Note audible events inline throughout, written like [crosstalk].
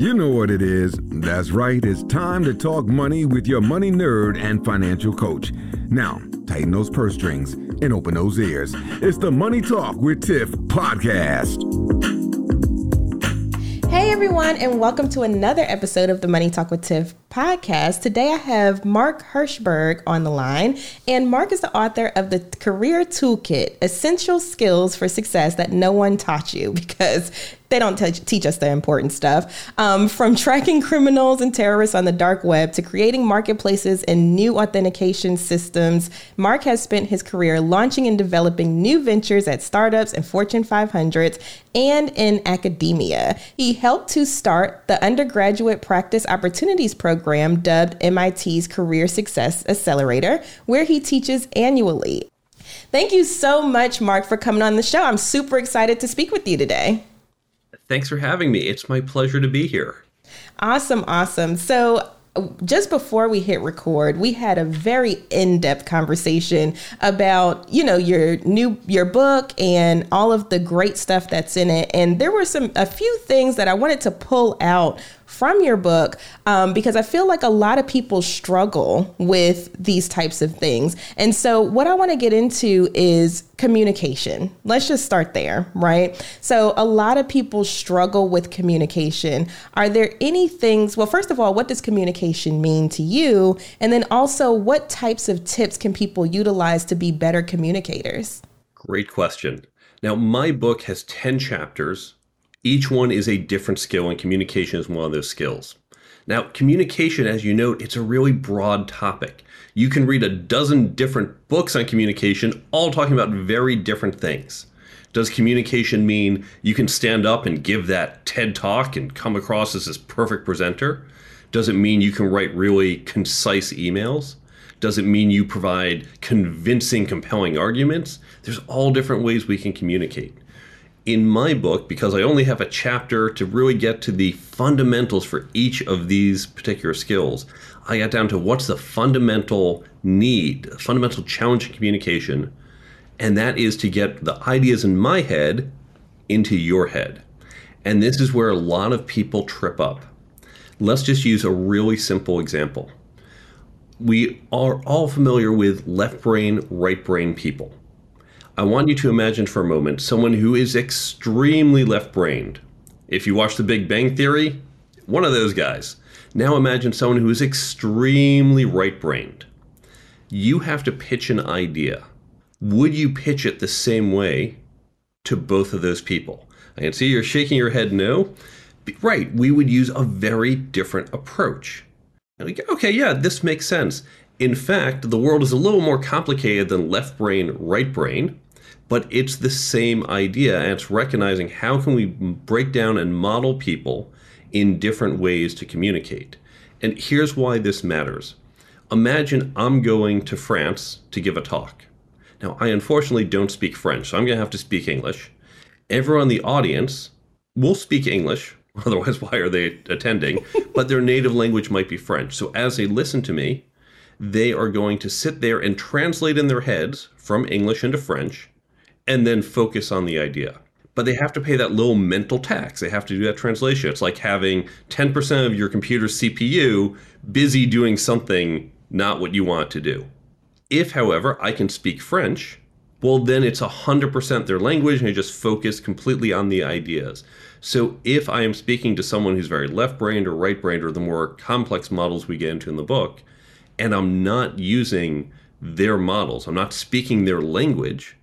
You know what it is. That's right. It's time to talk money with your money nerd and financial coach. Now, tighten those purse strings and open those ears. It's the Money Talk with Tiff podcast. Hey everyone, and welcome to another episode of the Money Talk with Tiff podcast. Today I have Mark Herschberg on the line, and Mark is the author of the Career Toolkit Essential Skills for Success That No One Taught You [laughs] because they don't teach, us the important stuff. Um, from tracking criminals and terrorists on the dark web to creating marketplaces and new authentication systems, Mark has spent his career launching and developing new ventures at startups and Fortune 500s and in academia. He helped to start the undergraduate practice opportunities program dubbed MIT's Career Success Accelerator, where he teaches annually. Thank you so much, Mark, for coming on the show. I'm super excited to speak with you today. Thanks for having me. It's my pleasure to be here. Awesome, awesome. So, just before we hit record, we had a very in-depth conversation about, you know, your new your book and all of the great stuff that's in it. And there were some a few things that I wanted to pull out from your book um, because I feel like a lot of people struggle with these types of things. And so, what I want to get into is communication. Let's just start there, right? So, a lot of people struggle with communication. Are there any things? Well, first of all, what does communication mean to you? And then also, what types of tips can people utilize to be better communicators? Great question. Now, my book has 10 chapters each one is a different skill, and communication is one of those skills. Now, communication, as you note, it's a really broad topic. You can read a dozen different books on communication, all talking about very different things. Does communication mean you can stand up and give that TED talk and come across as this perfect presenter? Does it mean you can write really concise emails? Does it mean you provide convincing, compelling arguments? There's all different ways we can communicate in my book, because I only have a chapter to really get to the fundamentals for each of these particular skills, I got down to what's the fundamental need, fundamental challenge in communication, and that is to get the ideas in my head into your head. And this is where a lot of people trip up. Let's just use a really simple example. We are all familiar with left brain, right brain people. I want you to imagine for a moment someone who is extremely left brained. If you watch The Big Bang Theory, one of those guys. Now imagine someone who is extremely right brained. You have to pitch an idea. Would you pitch it the same way to both of those people? I can see you're shaking your head no. Right, we would use a very different approach. Okay, yeah, this makes sense. In fact, the world is a little more complicated than left brain, right brain but it's the same idea and it's recognizing how can we break down and model people in different ways to communicate. And here's why this matters. Imagine i'm going to france to give a talk. Now i unfortunately don't speak french so i'm going to have to speak english. Everyone in the audience will speak english [laughs] otherwise why are they attending? [laughs] But their native language might be french. So as they listen to me they are going to sit there and translate in their heads from english into french and then focus on the idea. But they have to pay that little mental tax. They have to do that translation. It's like having 10% of your computer's CPU busy doing something not what you want to do. If, however, I can speak French, well, then it's 100% their language and I just focus completely on the ideas. So if I am speaking to someone who's very left brained or right brained or the more complex models we get into in the book, and I'm not using their models, I'm not speaking their language,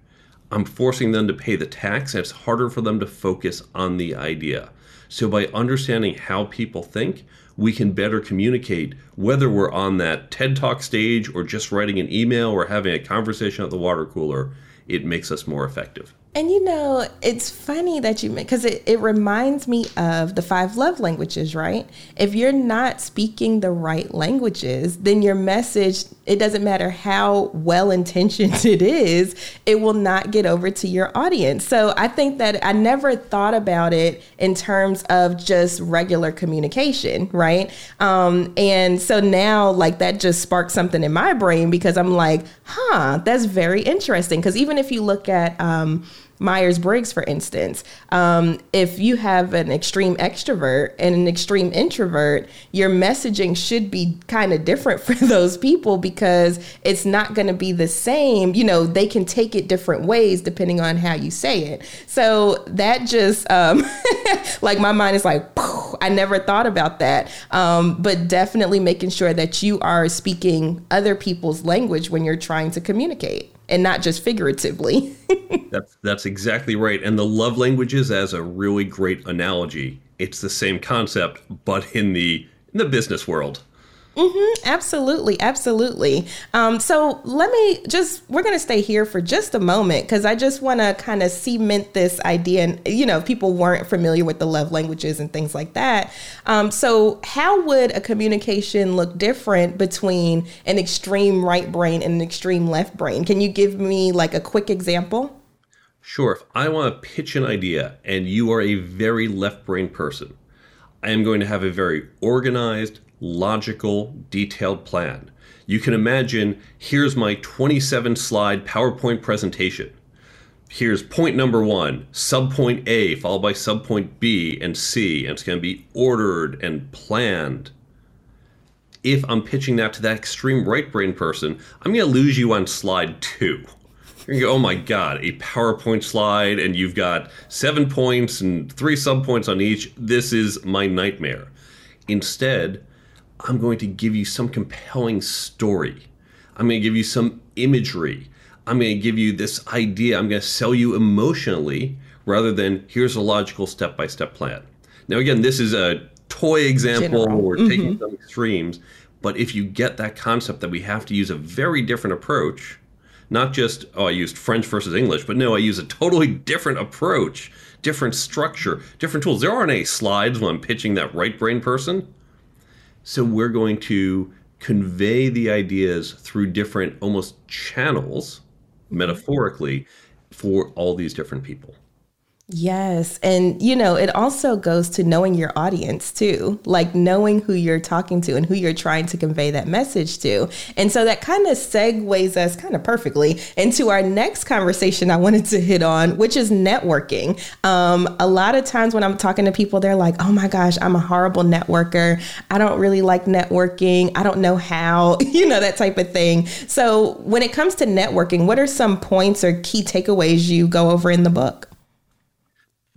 I'm forcing them to pay the tax, and it's harder for them to focus on the idea. So, by understanding how people think, we can better communicate whether we're on that TED Talk stage or just writing an email or having a conversation at the water cooler. It makes us more effective. And you know, it's funny that you because it, it reminds me of the five love languages, right? If you're not speaking the right languages, then your message, it doesn't matter how well intentioned [laughs] it is, it will not get over to your audience. So I think that I never thought about it in terms of just regular communication, right? Um, and so now, like, that just sparked something in my brain because I'm like, huh, that's very interesting. Because even if you look at, um, Myers Briggs, for instance. Um, if you have an extreme extrovert and an extreme introvert, your messaging should be kind of different [laughs] for those people because it's not going to be the same. You know, they can take it different ways depending on how you say it. So that just, um, [laughs] like, my mind is like, I never thought about that. Um, but definitely making sure that you are speaking other people's language when you're trying to communicate and not just figuratively. [laughs] that's that's exactly right. And the love languages as a really great analogy. It's the same concept, but in the in the business world. Mm-hmm, absolutely, absolutely. Um, so let me just, we're going to stay here for just a moment because I just want to kind of cement this idea. And, you know, if people weren't familiar with the love languages and things like that. Um, so, how would a communication look different between an extreme right brain and an extreme left brain? Can you give me like a quick example? Sure. If I want to pitch an idea and you are a very left brain person, I am going to have a very organized, logical, detailed plan. You can imagine here's my 27 slide PowerPoint presentation. Here's point number one, subpoint A, followed by subpoint B and C, and it's going to be ordered and planned. If I'm pitching that to that extreme right brain person, I'm going to lose you on slide two. You're going to go, oh my God, a PowerPoint slide, and you've got seven points and three subpoints on each. This is my nightmare. Instead, I'm going to give you some compelling story. I'm going to give you some imagery. I'm going to give you this idea. I'm going to sell you emotionally rather than here's a logical step by step plan. Now, again, this is a toy example. General. We're mm-hmm. taking some extremes. But if you get that concept that we have to use a very different approach, not just, oh, I used French versus English, but no, I use a totally different approach, different structure, different tools. There aren't any slides when I'm pitching that right brain person. So we're going to convey the ideas through different almost channels, metaphorically, for all these different people. Yes. And, you know, it also goes to knowing your audience too, like knowing who you're talking to and who you're trying to convey that message to. And so that kind of segues us kind of perfectly into our next conversation I wanted to hit on, which is networking. Um, a lot of times when I'm talking to people, they're like, oh my gosh, I'm a horrible networker. I don't really like networking. I don't know how, [laughs] you know, that type of thing. So when it comes to networking, what are some points or key takeaways you go over in the book?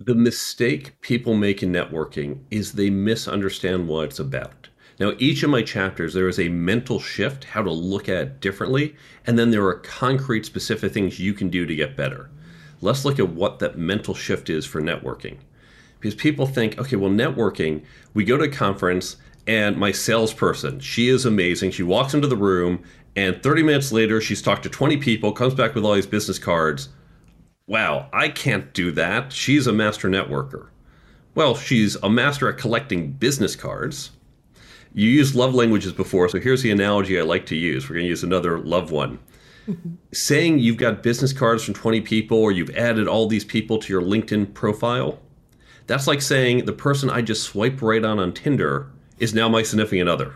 The mistake people make in networking is they misunderstand what it's about. Now, each of my chapters, there is a mental shift, how to look at it differently, and then there are concrete, specific things you can do to get better. Let's look at what that mental shift is for networking. Because people think, okay, well, networking, we go to a conference, and my salesperson, she is amazing. She walks into the room, and 30 minutes later, she's talked to 20 people, comes back with all these business cards wow, I can't do that. She's a master networker. Well, she's a master at collecting business cards. You used love languages before, so here's the analogy I like to use. We're going to use another love one. [laughs] Saying you've got business cards from 20 people or you've added all these people to your LinkedIn profile, that's like saying the person I just swiped right on on Tinder is now my significant other.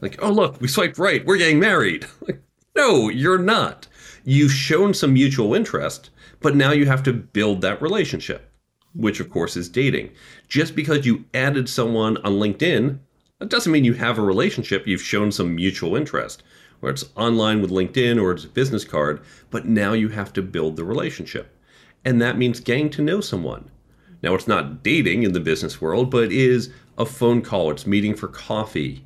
Like, oh, look, we swiped right. We're getting married. [laughs] Like, no, you're not. You've shown some mutual interest, but now you have to build that relationship, which of course is dating. Just because you added someone on LinkedIn, that doesn't mean you have a relationship. You've shown some mutual interest, where it's online with LinkedIn or it's a business card, but now you have to build the relationship. And that means getting to know someone. Now, it's not dating in the business world, but it is a phone call, it's meeting for coffee,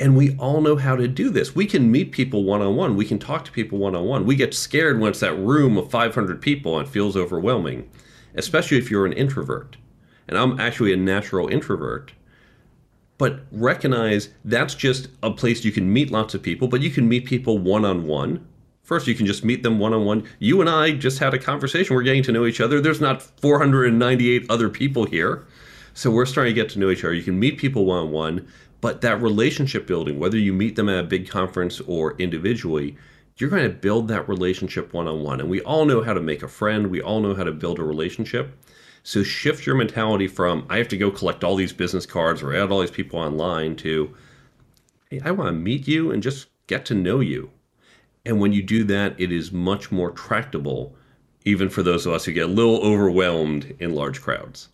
and we all know how to do this. We can meet people one on one. We can talk to people one on one. We get scared when it's that room of 500 people and it feels overwhelming, especially if you're an introvert. And I'm actually a natural introvert. But recognize that's just a place you can meet lots of people, but you can meet people one on one. First, you can just meet them one on one. You and I just had a conversation. We're getting to know each other. There's not 498 other people here. So we're starting to get to know each other. You can meet people one on one, but that relationship building, whether you meet them at a big conference or individually, you're going to build that relationship one on one. And we all know how to make a friend, we all know how to build a relationship. So shift your mentality from, I have to go collect all these business cards or add all these people online to, hey, I want to meet you and just get to know you. And when you do that, it is much more tractable even for those of us who get a little overwhelmed in large crowds.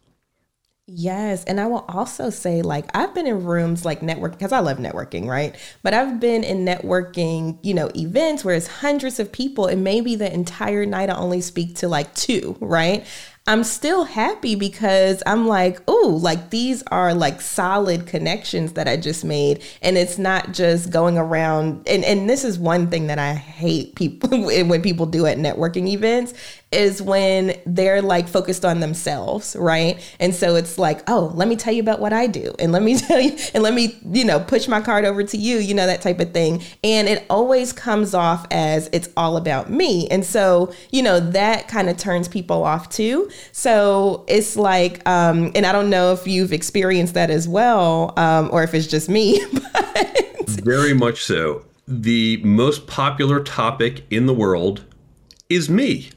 Yes. And I will also say, like, I've been in rooms like networking because I love networking, right? But I've been in networking, you know, events where it's hundreds of people and maybe the entire night I only speak to like two, right? I'm still happy because I'm like, oh, like these are like solid connections that I just made. And it's not just going around. And, and this is one thing that I hate people [laughs] when people do at networking events is when they're like focused on themselves, right? And so it's like, oh, let me tell you about what I do. And let me [laughs] tell you, and let me, you know, push my card over to you, you know, that type of thing. And it always comes off as it's all about me. And so, you know, that kind of turns people off too. So it's like, um, and I don't know if you've experienced that as well, um, or if it's just me. [laughs] But. Very much so. The most popular topic in the world is me.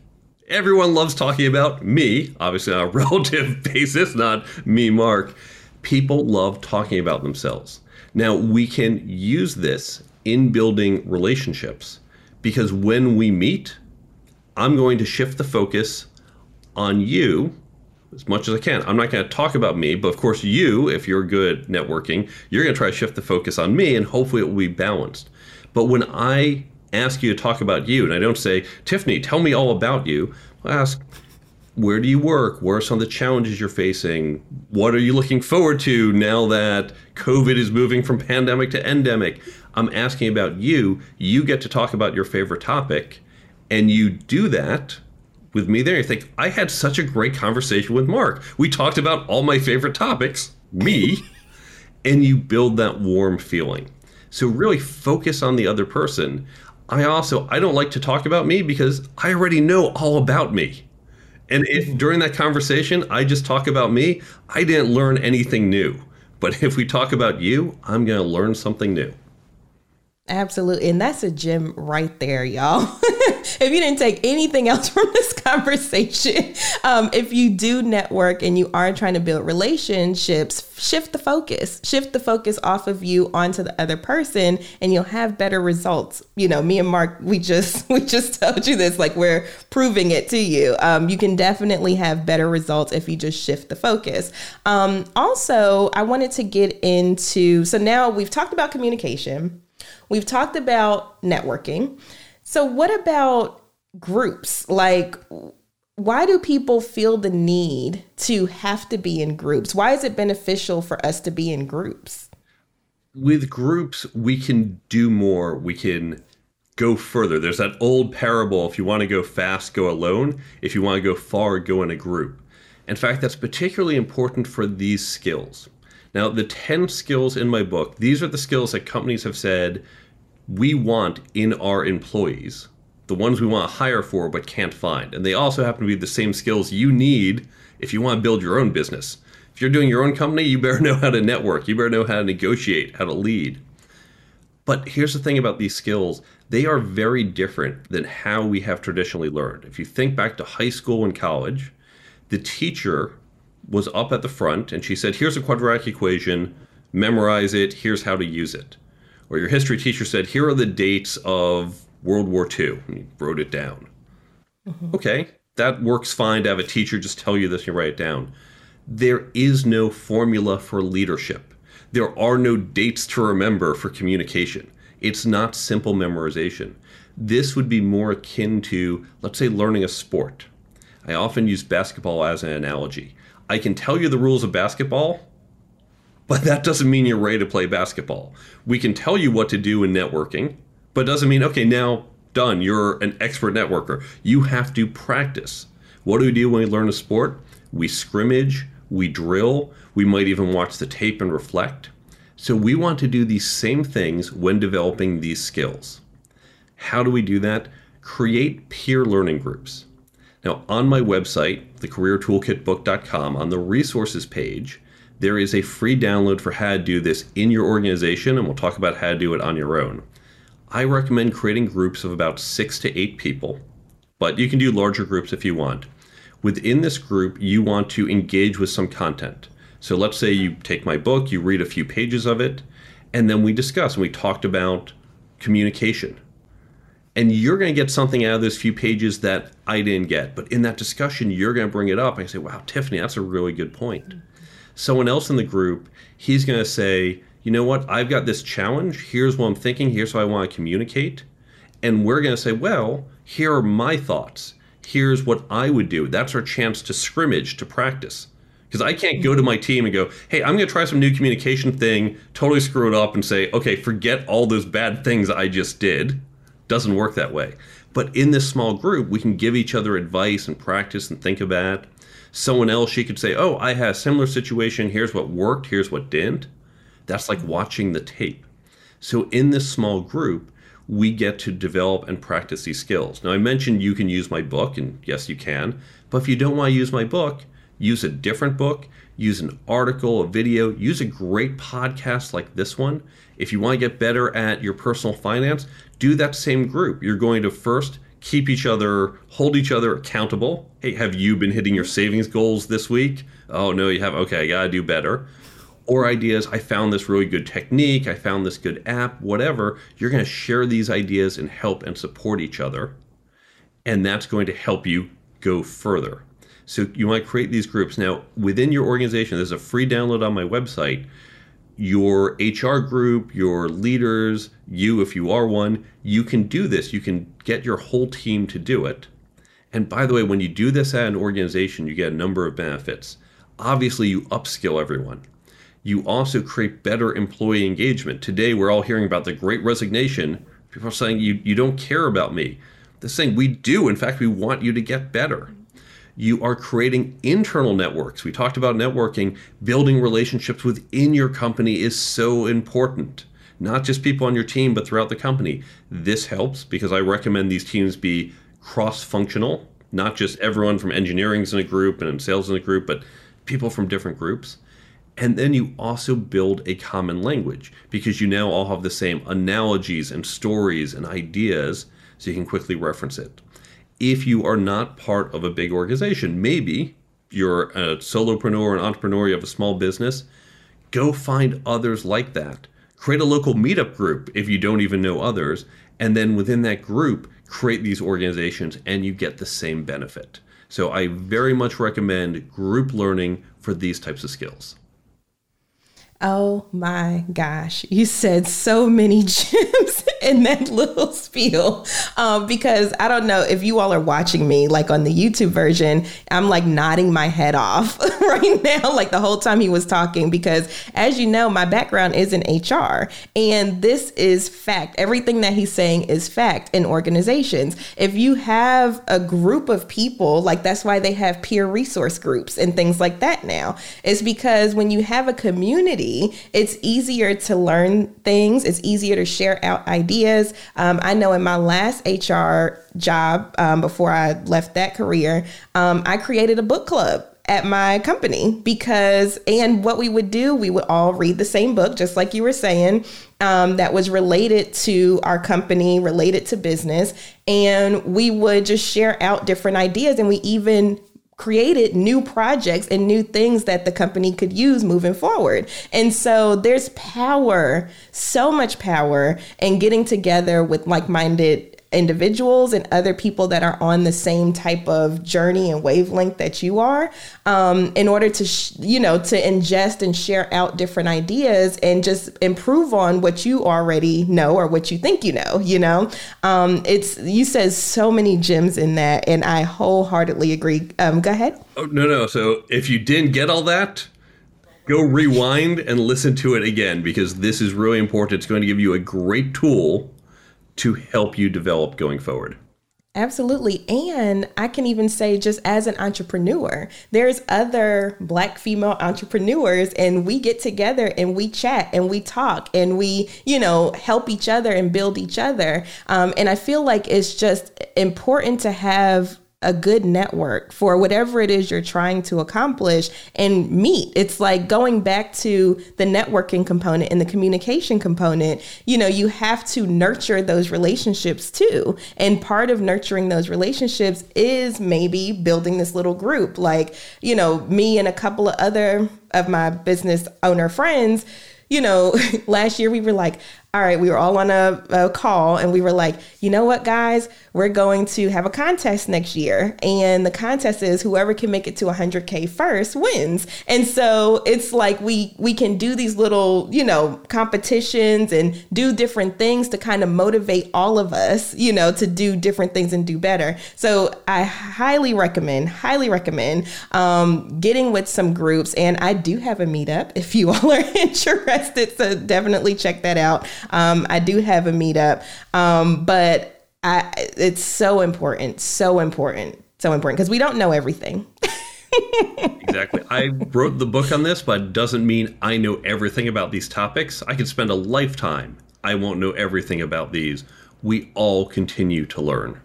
Everyone loves talking about me, obviously on a [laughs] relative basis, not me, Mark. People love talking about themselves. Now, we can use this in building relationships because when we meet, I'm going to shift the focus on you as much as I can. I'm not going to talk about me, but of course, you, if you're good at networking, you're going to try to shift the focus on me and hopefully it will be balanced. But when I ask you to talk about you, and I don't say, Tiffany, tell me all about you, I ask, where do you work? Where are some of the challenges you're facing? What are you looking forward to now that COVID is moving from pandemic to endemic? I'm asking about you. You get to talk about your favorite topic, and you do that with me there. You think, I had such a great conversation with Mark. We talked about all my favorite topics, me, and you build that warm feeling. So really focus on the other person. I also I don't like to talk about me because I already know all about me. And if mm-hmm. during that conversation I just talk about me, I didn't learn anything new. But if we talk about you, I'm going to learn something new. Absolutely. And that's a gem right there, y'all. [laughs] if you didn't take anything else [laughs] from this conversation, um, if you do network and you are trying to build relationships, shift the focus, shift the focus off of you onto the other person, and you'll have better results. You know, me and Mark, we just [laughs] we just told you this, like we're proving it to you. Um, you can definitely have better results if you just shift the focus. Um, also, I wanted to get into so now we've talked about communication. We've talked about networking. So, what about groups? Like, why do people feel the need to have to be in groups? Why is it beneficial for us to be in groups? With groups, we can do more. We can go further. There's that old parable if you want to go fast, go alone. If you want to go far, go in a group. In fact, that's particularly important for these skills. Now, the 10 skills in my book, these are the skills that companies have said we want in our employees, the ones we want to hire for but can't find. And they also happen to be the same skills you need if you want to build your own business. If you're doing your own company, you better [laughs] know how to network, you better know how to negotiate, how to lead. But here's the thing about these skills they are very different than how we have traditionally learned. If you think back to high school and college, the teacher was up at the front and she said, Here's a quadratic equation, memorize it, here's how to use it. Or your history teacher said, Here are the dates of World War II, and you wrote it down. Mm-hmm. Okay, that works fine to have a teacher just tell you this and you write it down. There is no formula for leadership. There are no dates to remember for communication. It's not simple memorization. This would be more akin to, let's say, learning a sport. I often use basketball as an analogy. I can tell you the rules of basketball, but that doesn't mean you're ready to play basketball. We can tell you what to do in networking, but doesn't mean, okay, now done, you're an expert networker. You have to practice. What do we do when we learn a sport? We scrimmage, we drill, we might even watch the tape and reflect. So we want to do these same things when developing these skills. How do we do that? Create peer learning groups. Now, on my website, thecareertoolkitbook.com, on the resources page, there is a free download for how to do this in your organization, and we'll talk about how to do it on your own. I recommend creating groups of about six to eight people, but you can do larger groups if you want. Within this group, you want to engage with some content. So let's say you take my book, you read a few pages of it, and then we discuss and we talked about communication. And you're going to get something out of those few pages that I didn't get. But in that discussion, you're going to bring it up and say, wow, Tiffany, that's a really good point. Someone else in the group, he's going to say, you know what, I've got this challenge. Here's what I'm thinking. Here's how I want to communicate. And we're going to say, well, here are my thoughts. Here's what I would do. That's our chance to scrimmage, to practice. Because I can't go to my team and go, hey, I'm going to try some new communication thing, totally screw it up, and say, okay, forget all those bad things I just did. Doesn't work that way. But in this small group, we can give each other advice and practice and think about. Someone else, she could say, oh, I had a similar situation. Here's what worked. Here's what didn't. That's like watching the tape. So in this small group, we get to develop and practice these skills. Now, I mentioned you can use my book, and yes, you can. But if you don't want to use my book, use a different book, use an article, a video, use a great podcast like this one. If you want to get better at your personal finance, do that same group. You're going to first keep each other, hold each other accountable. Hey, have you been hitting your savings goals this week? Oh, no, you have. Okay, I got to do better. Or ideas, I found this really good technique, I found this good app, whatever. You're going to share these ideas and help and support each other. And that's going to help you go further. So you want to create these groups. Now, within your organization, there's a free download on my website. Your HR group, your leaders, you, if you are one, you can do this. You can get your whole team to do it. And by the way, when you do this at an organization, you get a number of benefits. Obviously, you upskill everyone. You also create better employee engagement. Today, we're all hearing about the great resignation. People are saying, you, you don't care about me. The saying, we do. In fact, we want you to get better you are creating internal networks. We talked about networking. Building relationships within your company is so important. Not just people on your team, but throughout the company. This helps because I recommend these teams be cross functional, not just everyone from engineering is in a group and sales in a group, but people from different groups. And then you also build a common language because you now all have the same analogies and stories and ideas so you can quickly reference it if you are not part of a big organization. Maybe you're a solopreneur, an entrepreneur, you have a small business. Go find others like that. Create a local meetup group if you don't even know others. And then within that group, create these organizations and you get the same benefit. So I very much recommend group learning for these types of skills. Oh my gosh, you said so many [laughs] gems [laughs] in that little spiel. Um, because I don't know if you all are watching me, like on the YouTube version, I'm like nodding my head off [laughs] right now, like the whole time he was talking. Because as you know, my background is in HR, and this is fact. Everything that he's saying is fact in organizations. If you have a group of people, like that's why they have peer resource groups and things like that now, It's because when you have a community, it's easier to learn things, it's easier to share out ideas. Um, I know in my last HR job, um, before I left that career, um, I created a book club at my company because and what we would do we would all read the same book just like you were saying um, that was related to our company related to business. And we would just share out different ideas and we even created new projects and new things that the company could use moving forward. And so there's power, so much power in getting together with like minded individuals and other people that are on the same type of journey and wavelength that you are um, in order to sh- you know to ingest and share out different ideas and just improve on what you already know or what you think you know you know? Um, it's you said so many gems in that and i wholeheartedly agree. Um, go ahead. Oh no no. So if you didn't get all that go rewind and listen to it again because this is really important. It's going to give you a great tool to help you develop going forward. Absolutely. And I can even say, just as an entrepreneur, there's other Black female entrepreneurs, and we get together and we chat and we talk and we, you know, help each other and build each other. Um, and I feel like it's just important to have a good network for whatever it is you're trying to accomplish and meet. It's like going back to the networking component and the communication component. You know, you have to nurture those relationships too. And part of nurturing those relationships is maybe building this little group. Like, you know, me and a couple of other of my business owner friends, you know, [laughs] last year we were like, all right, we were all on a, a, call and we were like, you know what, guys, we're going to have a contest next year. And the contest is whoever can make it to 100K first wins. And so it's like we, we can do these little, you know, competitions and do different things to kind of motivate all of us, you know, to do different things and do better. So I highly recommend, highly recommend um, getting with some groups. And I do have a meetup if you all are [laughs] interested. So definitely check that out. Um, I do have a meetup, um, but I, it's so important, so important, so important because we don't know everything. [laughs] exactly. I wrote the book on this, but it doesn't mean I know everything about these topics. I could spend a lifetime. I won't know everything about these. We all continue to learn.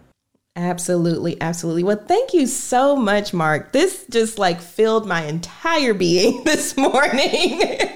Absolutely, absolutely. Well, thank you so much, Mark. This just like filled my entire being [laughs] this morning. [laughs]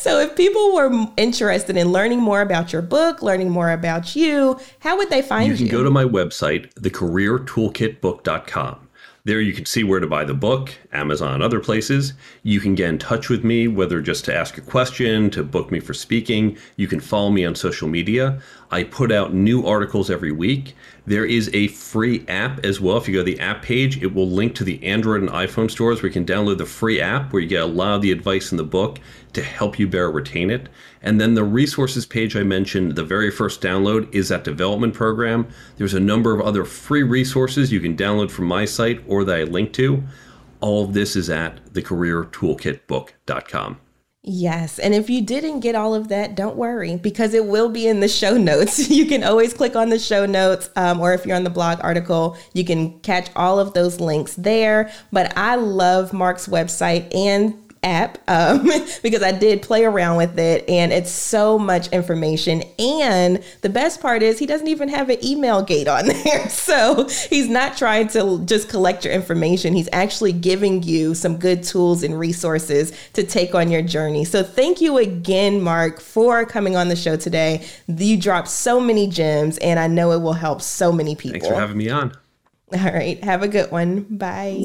[laughs] so, if people were interested in learning more about your book, learning more about you, how would they find you? You can go to my website, thecareertoolkitbook.com. There you can see where to buy the book, Amazon, other places. You can get in touch with me, whether just to ask a question, to book me for speaking. You can follow me on social media. I put out new articles every week. There is a free app as well. If you go to the app page, it will link to the Android and iPhone stores where you can download the free app where you get a lot of the advice in the book to help you better retain it. And then the resources page I mentioned, the very first download is that development program. There's a number of other free resources you can download from my site or that I link to. All of this is at thecareertoolkitbook.com. Yes. And if you didn't get all of that, don't worry because it will be in the show [laughs] notes. You can always click on the show notes, um, or if you're on the blog article, you can catch all of those links there. But I love Mark's website and app um, [laughs] because I did play around with it and it's so much information. And the best part is he doesn't even have an email gate on [laughs] there. So he's not trying to just collect your information. He's actually giving you some good tools and resources to take on your journey. So thank you again, Mark, for coming on the show today. You dropped so many gems and I know it will help so many people. Thanks for having me on. All right. Have a good one. Bye.